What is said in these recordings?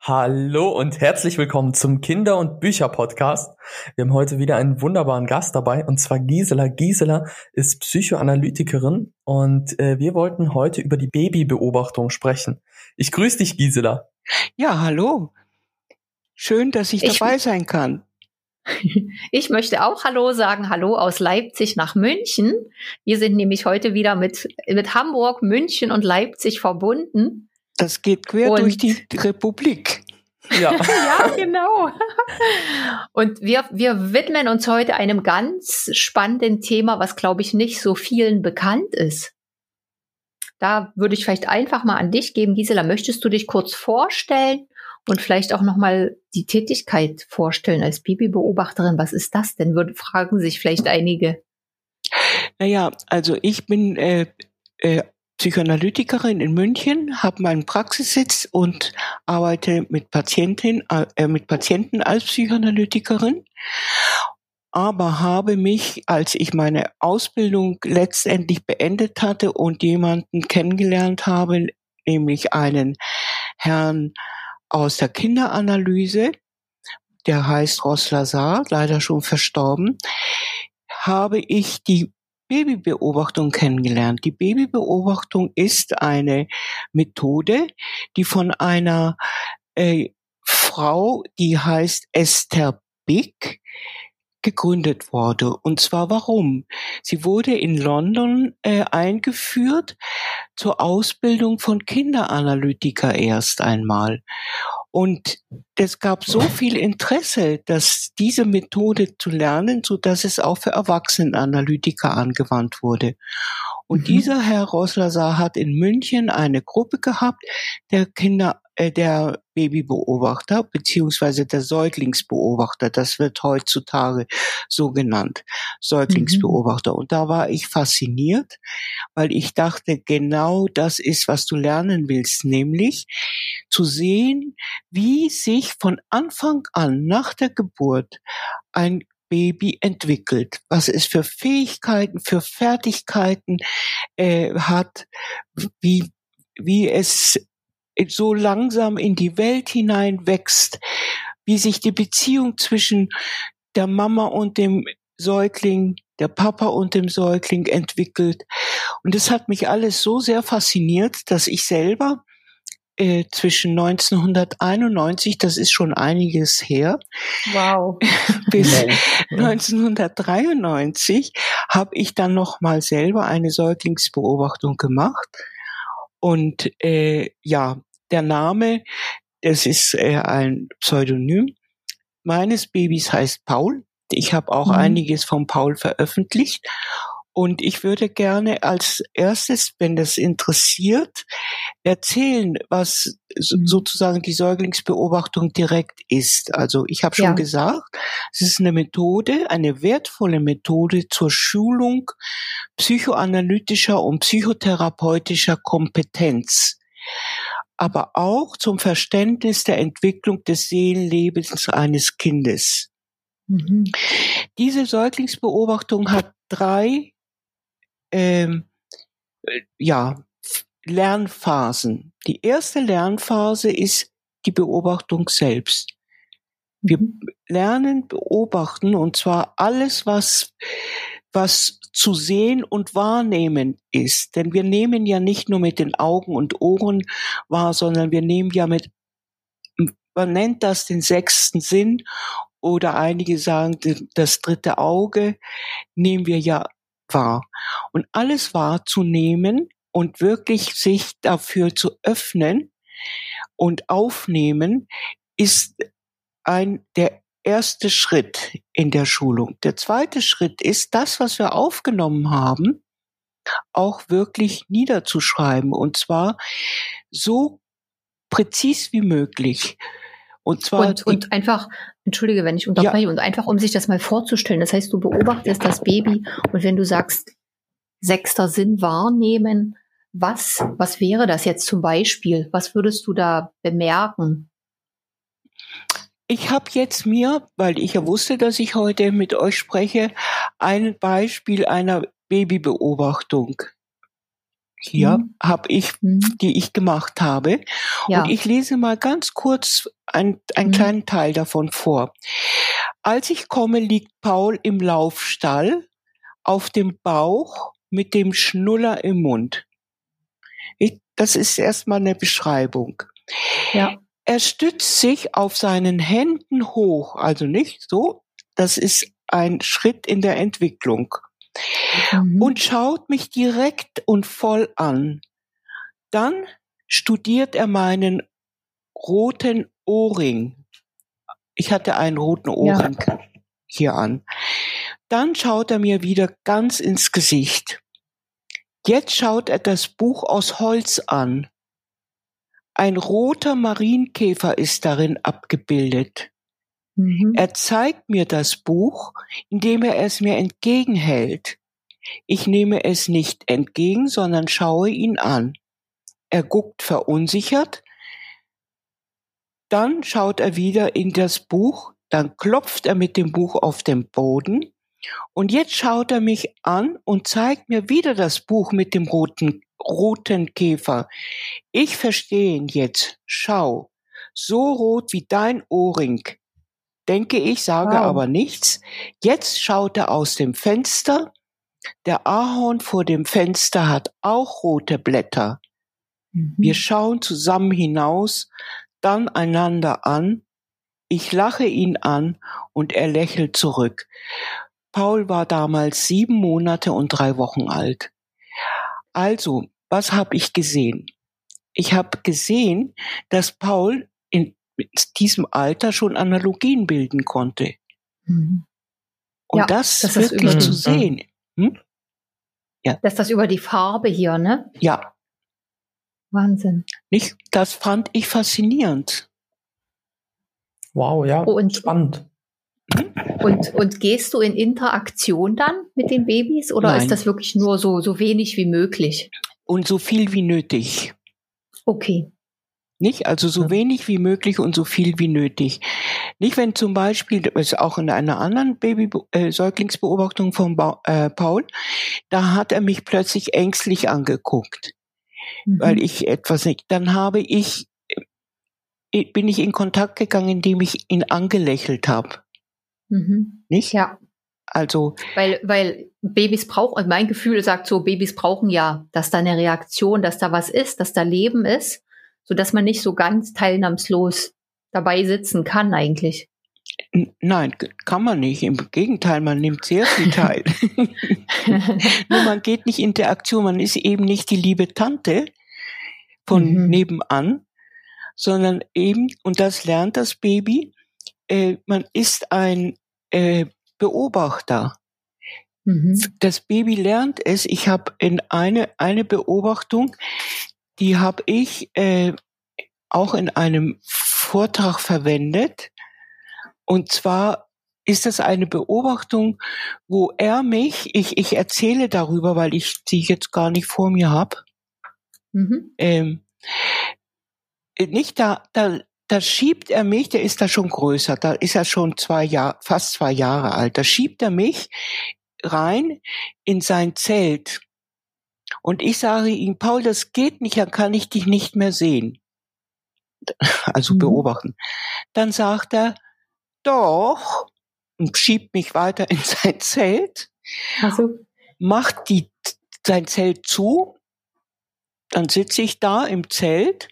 Hallo und herzlich willkommen zum Kinder- und Bücher-Podcast. Wir haben heute wieder einen wunderbaren Gast dabei und zwar Gisela. Gisela ist Psychoanalytikerin und äh, wir wollten heute über die Babybeobachtung sprechen. Ich grüße dich, Gisela. Ja, hallo. Schön, dass ich, ich dabei sein kann. Ich möchte auch Hallo sagen. Hallo aus Leipzig nach München. Wir sind nämlich heute wieder mit, mit Hamburg, München und Leipzig verbunden. Das geht quer und durch die Republik. Ja. ja, genau. Und wir, wir widmen uns heute einem ganz spannenden Thema, was, glaube ich, nicht so vielen bekannt ist. Da würde ich vielleicht einfach mal an dich geben. Gisela, möchtest du dich kurz vorstellen und vielleicht auch nochmal die Tätigkeit vorstellen als Babybeobachterin. Was ist das denn? Würde, fragen sich vielleicht einige. Naja, also ich bin äh, äh, Psychoanalytikerin in München, habe meinen Praxissitz und arbeite mit Patientin, äh, mit Patienten als Psychoanalytikerin aber habe mich, als ich meine Ausbildung letztendlich beendet hatte und jemanden kennengelernt habe, nämlich einen Herrn aus der Kinderanalyse, der heißt Ross Lazar, leider schon verstorben, habe ich die Babybeobachtung kennengelernt. Die Babybeobachtung ist eine Methode, die von einer äh, Frau, die heißt Esther Bick, gegründet wurde. Und zwar warum? Sie wurde in London äh, eingeführt zur Ausbildung von Kinderanalytiker erst einmal. Und es gab so viel Interesse, dass diese Methode zu lernen, so dass es auch für Erwachsenenanalytiker angewandt wurde. Und mhm. dieser Herr Roslazar hat in München eine Gruppe gehabt der Kinder der Babybeobachter beziehungsweise der Säuglingsbeobachter. Das wird heutzutage so genannt, Säuglingsbeobachter. Mhm. Und da war ich fasziniert, weil ich dachte, genau das ist, was du lernen willst, nämlich zu sehen, wie sich von Anfang an nach der Geburt ein Baby entwickelt, was es für Fähigkeiten, für Fertigkeiten äh, hat, wie wie es so langsam in die Welt hinein wächst, wie sich die Beziehung zwischen der Mama und dem Säugling, der Papa und dem Säugling entwickelt. Und es hat mich alles so sehr fasziniert, dass ich selber äh, zwischen 1991, das ist schon einiges her, wow. bis 1993 habe ich dann noch mal selber eine Säuglingsbeobachtung gemacht und äh, ja, der Name, das ist äh, ein Pseudonym. Meines Babys heißt Paul. Ich habe auch mhm. einiges von Paul veröffentlicht. Und ich würde gerne als erstes, wenn das interessiert, erzählen, was mhm. sozusagen die Säuglingsbeobachtung direkt ist. Also ich habe schon ja. gesagt, es ist eine Methode, eine wertvolle Methode zur Schulung psychoanalytischer und psychotherapeutischer Kompetenz aber auch zum Verständnis der Entwicklung des Seelenlebens eines Kindes. Mhm. Diese Säuglingsbeobachtung hat drei ähm, äh, ja, Lernphasen. Die erste Lernphase ist die Beobachtung selbst. Wir mhm. lernen beobachten und zwar alles, was, was zu sehen und wahrnehmen ist. Denn wir nehmen ja nicht nur mit den Augen und Ohren wahr, sondern wir nehmen ja mit, man nennt das den sechsten Sinn oder einige sagen das dritte Auge, nehmen wir ja wahr. Und alles wahrzunehmen und wirklich sich dafür zu öffnen und aufnehmen, ist ein der erste Schritt in der Schulung. Der zweite Schritt ist, das, was wir aufgenommen haben, auch wirklich niederzuschreiben. Und zwar so präzis wie möglich. Und zwar. Und, und einfach, entschuldige, wenn ich unterbreche, ja. und einfach, um sich das mal vorzustellen. Das heißt, du beobachtest das Baby und wenn du sagst, sechster Sinn wahrnehmen, was, was wäre das jetzt zum Beispiel? Was würdest du da bemerken? Ich habe jetzt mir, weil ich ja wusste, dass ich heute mit euch spreche, ein Beispiel einer Babybeobachtung hier mhm. habe ich, mhm. die ich gemacht habe. Ja. Und ich lese mal ganz kurz ein, einen mhm. kleinen Teil davon vor. Als ich komme, liegt Paul im Laufstall auf dem Bauch mit dem Schnuller im Mund. Ich, das ist erstmal eine Beschreibung. Ja. Er stützt sich auf seinen Händen hoch, also nicht so. Das ist ein Schritt in der Entwicklung mhm. und schaut mich direkt und voll an. Dann studiert er meinen roten Ohrring. Ich hatte einen roten Ohrring ja. hier an. Dann schaut er mir wieder ganz ins Gesicht. Jetzt schaut er das Buch aus Holz an. Ein roter Marienkäfer ist darin abgebildet. Mhm. Er zeigt mir das Buch, indem er es mir entgegenhält. Ich nehme es nicht entgegen, sondern schaue ihn an. Er guckt verunsichert, dann schaut er wieder in das Buch, dann klopft er mit dem Buch auf den Boden und jetzt schaut er mich an und zeigt mir wieder das Buch mit dem roten, roten Käfer. Ich verstehe ihn jetzt. Schau, so rot wie dein Ohrring denke ich, sage wow. aber nichts. Jetzt schaut er aus dem Fenster. Der Ahorn vor dem Fenster hat auch rote Blätter. Mhm. Wir schauen zusammen hinaus, dann einander an. Ich lache ihn an und er lächelt zurück. Paul war damals sieben Monate und drei Wochen alt. Also, was habe ich gesehen? Ich habe gesehen, dass Paul in diesem Alter schon Analogien bilden konnte. Mhm. Und ja, das, das wirklich zu sehen. Hm? Ja. Dass das über die Farbe hier, ne? Ja. Wahnsinn. Nicht? Das fand ich faszinierend. Wow, ja. Und, spannend. Und, und gehst du in Interaktion dann mit den Babys oder Nein. ist das wirklich nur so, so wenig wie möglich? Und so viel wie nötig. Okay. Nicht? Also so wenig wie möglich und so viel wie nötig. Nicht, wenn zum Beispiel, das ist auch in einer anderen Baby-Säuglingsbeobachtung äh, von ba äh, Paul, da hat er mich plötzlich ängstlich angeguckt, mhm. weil ich etwas nicht, dann habe ich, äh, bin ich in Kontakt gegangen, indem ich ihn angelächelt habe. Mhm. Nicht? Ja. Also. Weil, weil Babys brauchen, mein Gefühl sagt so, Babys brauchen ja, dass da eine Reaktion, dass da was ist, dass da Leben ist so dass man nicht so ganz teilnahmslos dabei sitzen kann eigentlich. Nein, kann man nicht. Im Gegenteil, man nimmt sehr viel teil. Nur man geht nicht in der Aktion, man ist eben nicht die liebe Tante von mhm. nebenan, sondern eben, und das lernt das Baby, äh, man ist ein äh, Beobachter. Mhm. Das Baby lernt es. Ich habe in eine, eine Beobachtung, die habe ich äh, auch in einem Vortrag verwendet. Und zwar ist das eine Beobachtung, wo er mich, ich, ich erzähle darüber, weil ich sie jetzt gar nicht vor mir habe. Mhm. Ähm, nicht da, da, da schiebt er mich, der ist da schon größer, da ist er schon zwei Jahre, fast zwei Jahre alt, da schiebt er mich rein in sein Zelt. Und ich sage ihm, Paul, das geht nicht, dann kann ich dich nicht mehr sehen. Also mhm. beobachten. Dann sagt er, doch, und schiebt mich weiter in sein Zelt, also. macht die, sein Zelt zu, dann sitze ich da im Zelt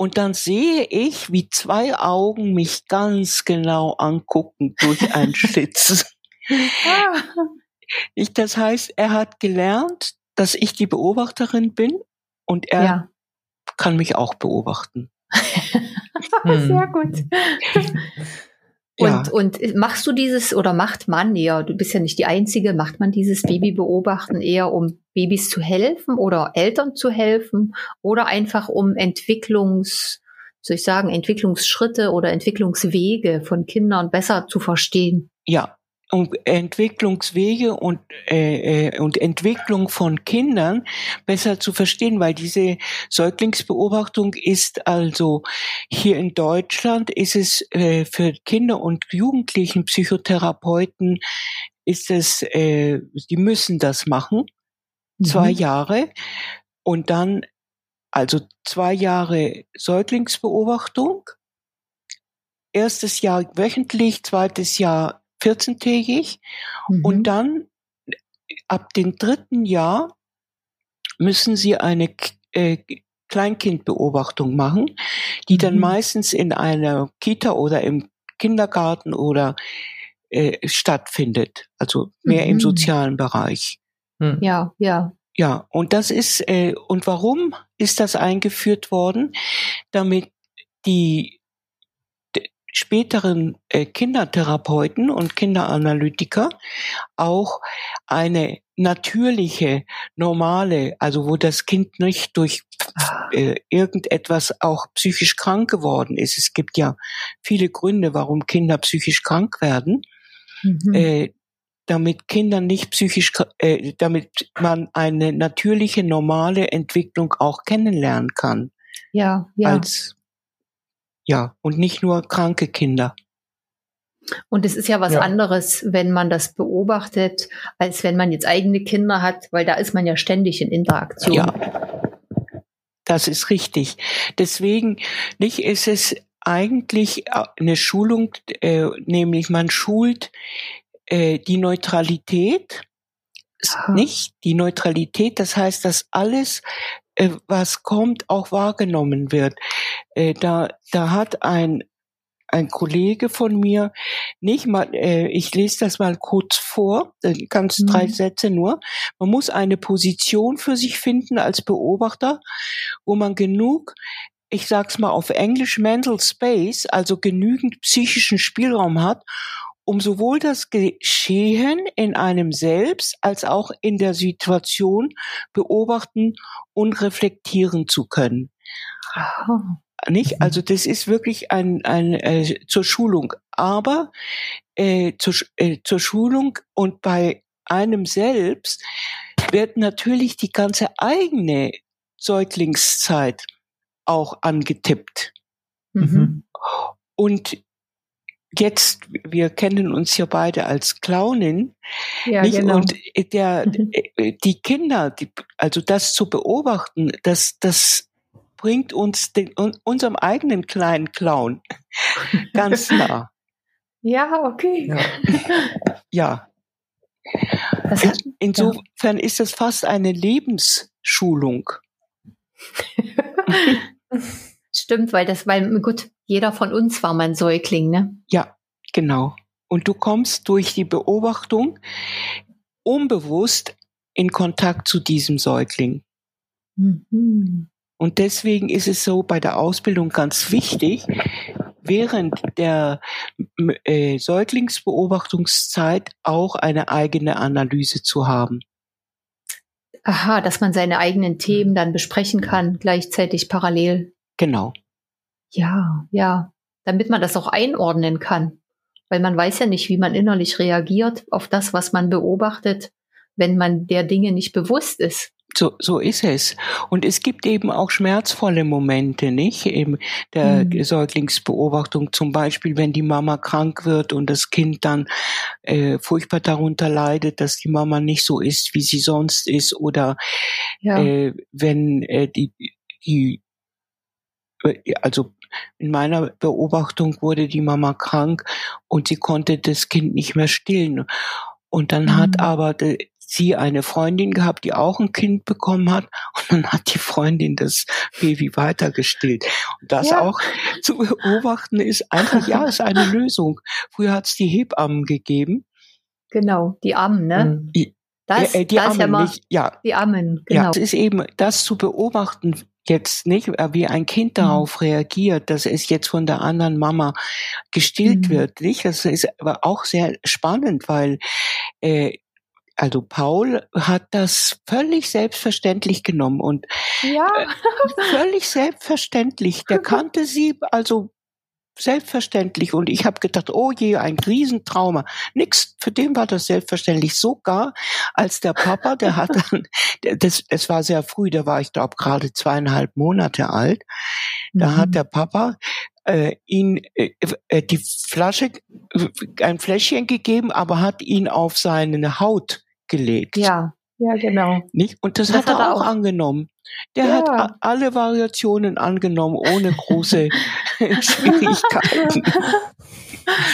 und dann sehe ich, wie zwei Augen mich ganz genau angucken durch einen Schlitz. Ah. Ich, das heißt, er hat gelernt, dass ich die Beobachterin bin und er ja. kann mich auch beobachten. Sehr gut. Und, ja. und machst du dieses oder macht man ja, du bist ja nicht die Einzige, macht man dieses Babybeobachten eher, um Babys zu helfen oder Eltern zu helfen oder einfach um Entwicklungs, soll ich sagen, Entwicklungsschritte oder Entwicklungswege von Kindern besser zu verstehen? Ja, Entwicklungswege und, äh, äh, und Entwicklung von Kindern besser zu verstehen, weil diese Säuglingsbeobachtung ist also hier in Deutschland ist es äh, für Kinder und Jugendlichen Psychotherapeuten ist es, äh, die müssen das machen, mhm. zwei Jahre. und dann also zwei Jahre Säuglingsbeobachtung, erstes Jahr wöchentlich, zweites Jahr 14-tägig mhm. und dann ab dem dritten Jahr müssen sie eine äh, Kleinkindbeobachtung machen, die dann mhm. meistens in einer Kita oder im Kindergarten oder äh, stattfindet, also mehr mhm. im sozialen Bereich. Hm. Ja, ja. Ja, und das ist, äh, und warum ist das eingeführt worden? Damit die späteren äh, Kindertherapeuten und Kinderanalytiker auch eine natürliche, normale, also wo das Kind nicht durch äh, irgendetwas auch psychisch krank geworden ist. Es gibt ja viele Gründe, warum Kinder psychisch krank werden. Mhm. Äh, damit Kinder nicht psychisch, äh, damit man eine natürliche, normale Entwicklung auch kennenlernen kann. Ja, ja. Als ja, und nicht nur kranke Kinder. Und es ist ja was ja. anderes, wenn man das beobachtet, als wenn man jetzt eigene Kinder hat, weil da ist man ja ständig in Interaktion. Ja, das ist richtig. Deswegen nicht ist es eigentlich eine Schulung, äh, nämlich man schult äh, die Neutralität, Aha. nicht die Neutralität. Das heißt, dass alles äh, was kommt, auch wahrgenommen wird. Äh, da, da hat ein ein Kollege von mir nicht mal, äh, ich lese das mal kurz vor, ganz mhm. drei Sätze nur. Man muss eine Position für sich finden als Beobachter, wo man genug, ich sag's mal auf Englisch, Mental Space, also genügend psychischen Spielraum hat, um sowohl das Geschehen in einem selbst als auch in der Situation beobachten und reflektieren zu können. Aha. Nicht? Mhm. Also das ist wirklich ein, ein äh, zur Schulung, aber äh, zur, äh, zur Schulung und bei einem selbst wird natürlich die ganze eigene Säuglingszeit auch angetippt. Mhm. Und jetzt, wir kennen uns ja beide als Clownin, ja, nicht? Genau. und der, mhm. Äh, die Kinder, die, also das zu beobachten, das, das bringt uns den, unserem eigenen kleinen Clown ganz nah. Ja, okay. Ja. ja. In, insofern ja. ist das fast eine Lebensschulung. Stimmt, weil das, weil, gut, jeder von uns war mein Säugling, ne? Ja, genau. Und du kommst durch die Beobachtung unbewusst in Kontakt zu diesem Säugling. Mhm. Und deswegen ist es so bei der Ausbildung ganz wichtig, während der äh, Säuglingsbeobachtungszeit auch eine eigene Analyse zu haben. Aha, dass man seine eigenen Themen dann besprechen kann, gleichzeitig parallel. Genau. Ja, ja, damit man das auch einordnen kann. Weil man weiß ja nicht, wie man innerlich reagiert auf das, was man beobachtet, wenn man der Dinge nicht bewusst ist. So, so ist es. Und es gibt eben auch schmerzvolle Momente, nicht? Eben der mhm. Säuglingsbeobachtung, zum Beispiel, wenn die Mama krank wird und das Kind dann äh, furchtbar darunter leidet, dass die Mama nicht so ist, wie sie sonst ist, oder ja. äh, wenn äh, die, die also in meiner Beobachtung wurde die Mama krank und sie konnte das Kind nicht mehr stillen. Und dann mhm. hat aber sie eine Freundin gehabt, die auch ein Kind bekommen hat. Und dann hat die Freundin das Baby weitergestillt. Und das ja. auch zu beobachten ist einfach, ja, ist eine Lösung. Früher hat es die Hebammen gegeben. Genau, die Ammen, ne? Die, das, äh, die das Ammen, ja nicht, ja. Die Ammen, genau. Ja, es ist eben das zu beobachten, jetzt nicht, äh, wie ein Kind mhm. darauf reagiert, dass es jetzt von der anderen Mama gestillt mhm. wird, nicht? Das ist aber auch sehr spannend, weil äh, also Paul hat das völlig selbstverständlich genommen und ja. äh, völlig selbstverständlich. Der kannte sie also selbstverständlich und ich habe gedacht, oh je, ein Riesentrauma. Nix, für den war das selbstverständlich. Sogar als der Papa, der hat dann, das, es war sehr früh, da war ich glaube gerade zweieinhalb Monate alt, da mhm. hat der Papa äh, ihn äh, äh, die Flasche, ein Fläschchen gegeben, aber hat ihn auf seine Haut gelegt. Ja, Ja, genau. Nicht? Und das, das hat, er auch, auch angenommen. Der ja. hat alle Variationen angenommen, ohne große Schwierigkeiten.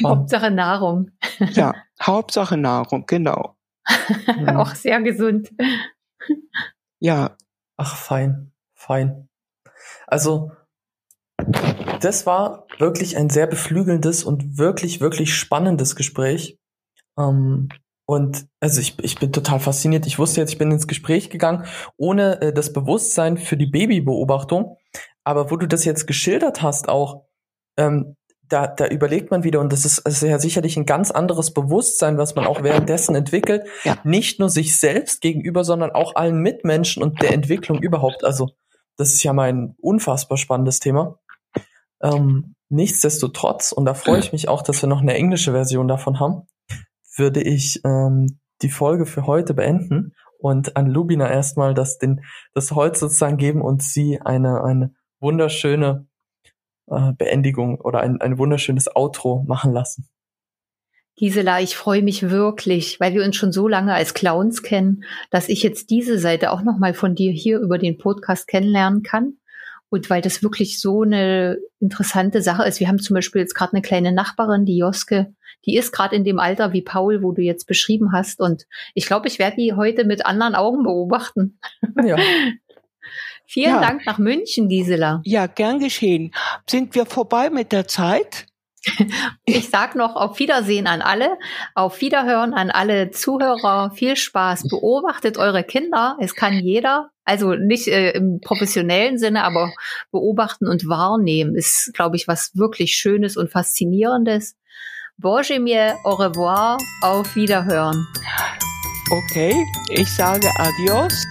Hauptsache Nahrung. Ja, Hauptsache Nahrung, genau. auch sehr gesund. Ja. Ach, fein, fein. Also, das war wirklich ein sehr beflügelndes und wirklich, wirklich spannendes Gespräch. Ähm, und also ich, ich bin total fasziniert. Ich wusste jetzt, ich bin ins Gespräch gegangen, ohne äh, das Bewusstsein für die Babybeobachtung. Aber wo du das jetzt geschildert hast, auch, ähm, da, da überlegt man wieder, und das ist, das ist ja sicherlich ein ganz anderes Bewusstsein, was man auch währenddessen entwickelt. Ja. Nicht nur sich selbst gegenüber, sondern auch allen Mitmenschen und der Entwicklung überhaupt. Also, das ist ja mein unfassbar spannendes Thema. Ähm, nichtsdestotrotz, und da freue ich mich auch, dass wir noch eine englische Version davon haben, würde ich ähm, die Folge für heute beenden und an Lubina erstmal das, den, das Holz sozusagen geben und sie eine, eine wunderschöne äh, Beendigung oder ein, ein wunderschönes Outro machen lassen. Gisela, ich freue mich wirklich, weil wir uns schon so lange als Clowns kennen, dass ich jetzt diese Seite auch nochmal von dir hier über den Podcast kennenlernen kann. Und weil das wirklich so eine interessante Sache ist. Wir haben zum Beispiel jetzt gerade eine kleine Nachbarin, die Joske, die ist gerade in dem Alter wie Paul, wo du jetzt beschrieben hast. Und ich glaube, ich werde die heute mit anderen Augen beobachten. Ja. Vielen ja. Dank nach München, Gisela. Ja, gern geschehen. Sind wir vorbei mit der Zeit? Ich sag noch auf Wiedersehen an alle, auf Wiederhören an alle Zuhörer. Viel Spaß. Beobachtet eure Kinder. Es kann jeder, also nicht äh, im professionellen Sinne, aber beobachten und wahrnehmen ist, glaube ich, was wirklich Schönes und Faszinierendes. Bonjour mir, au revoir, auf Wiederhören. Okay, ich sage adios.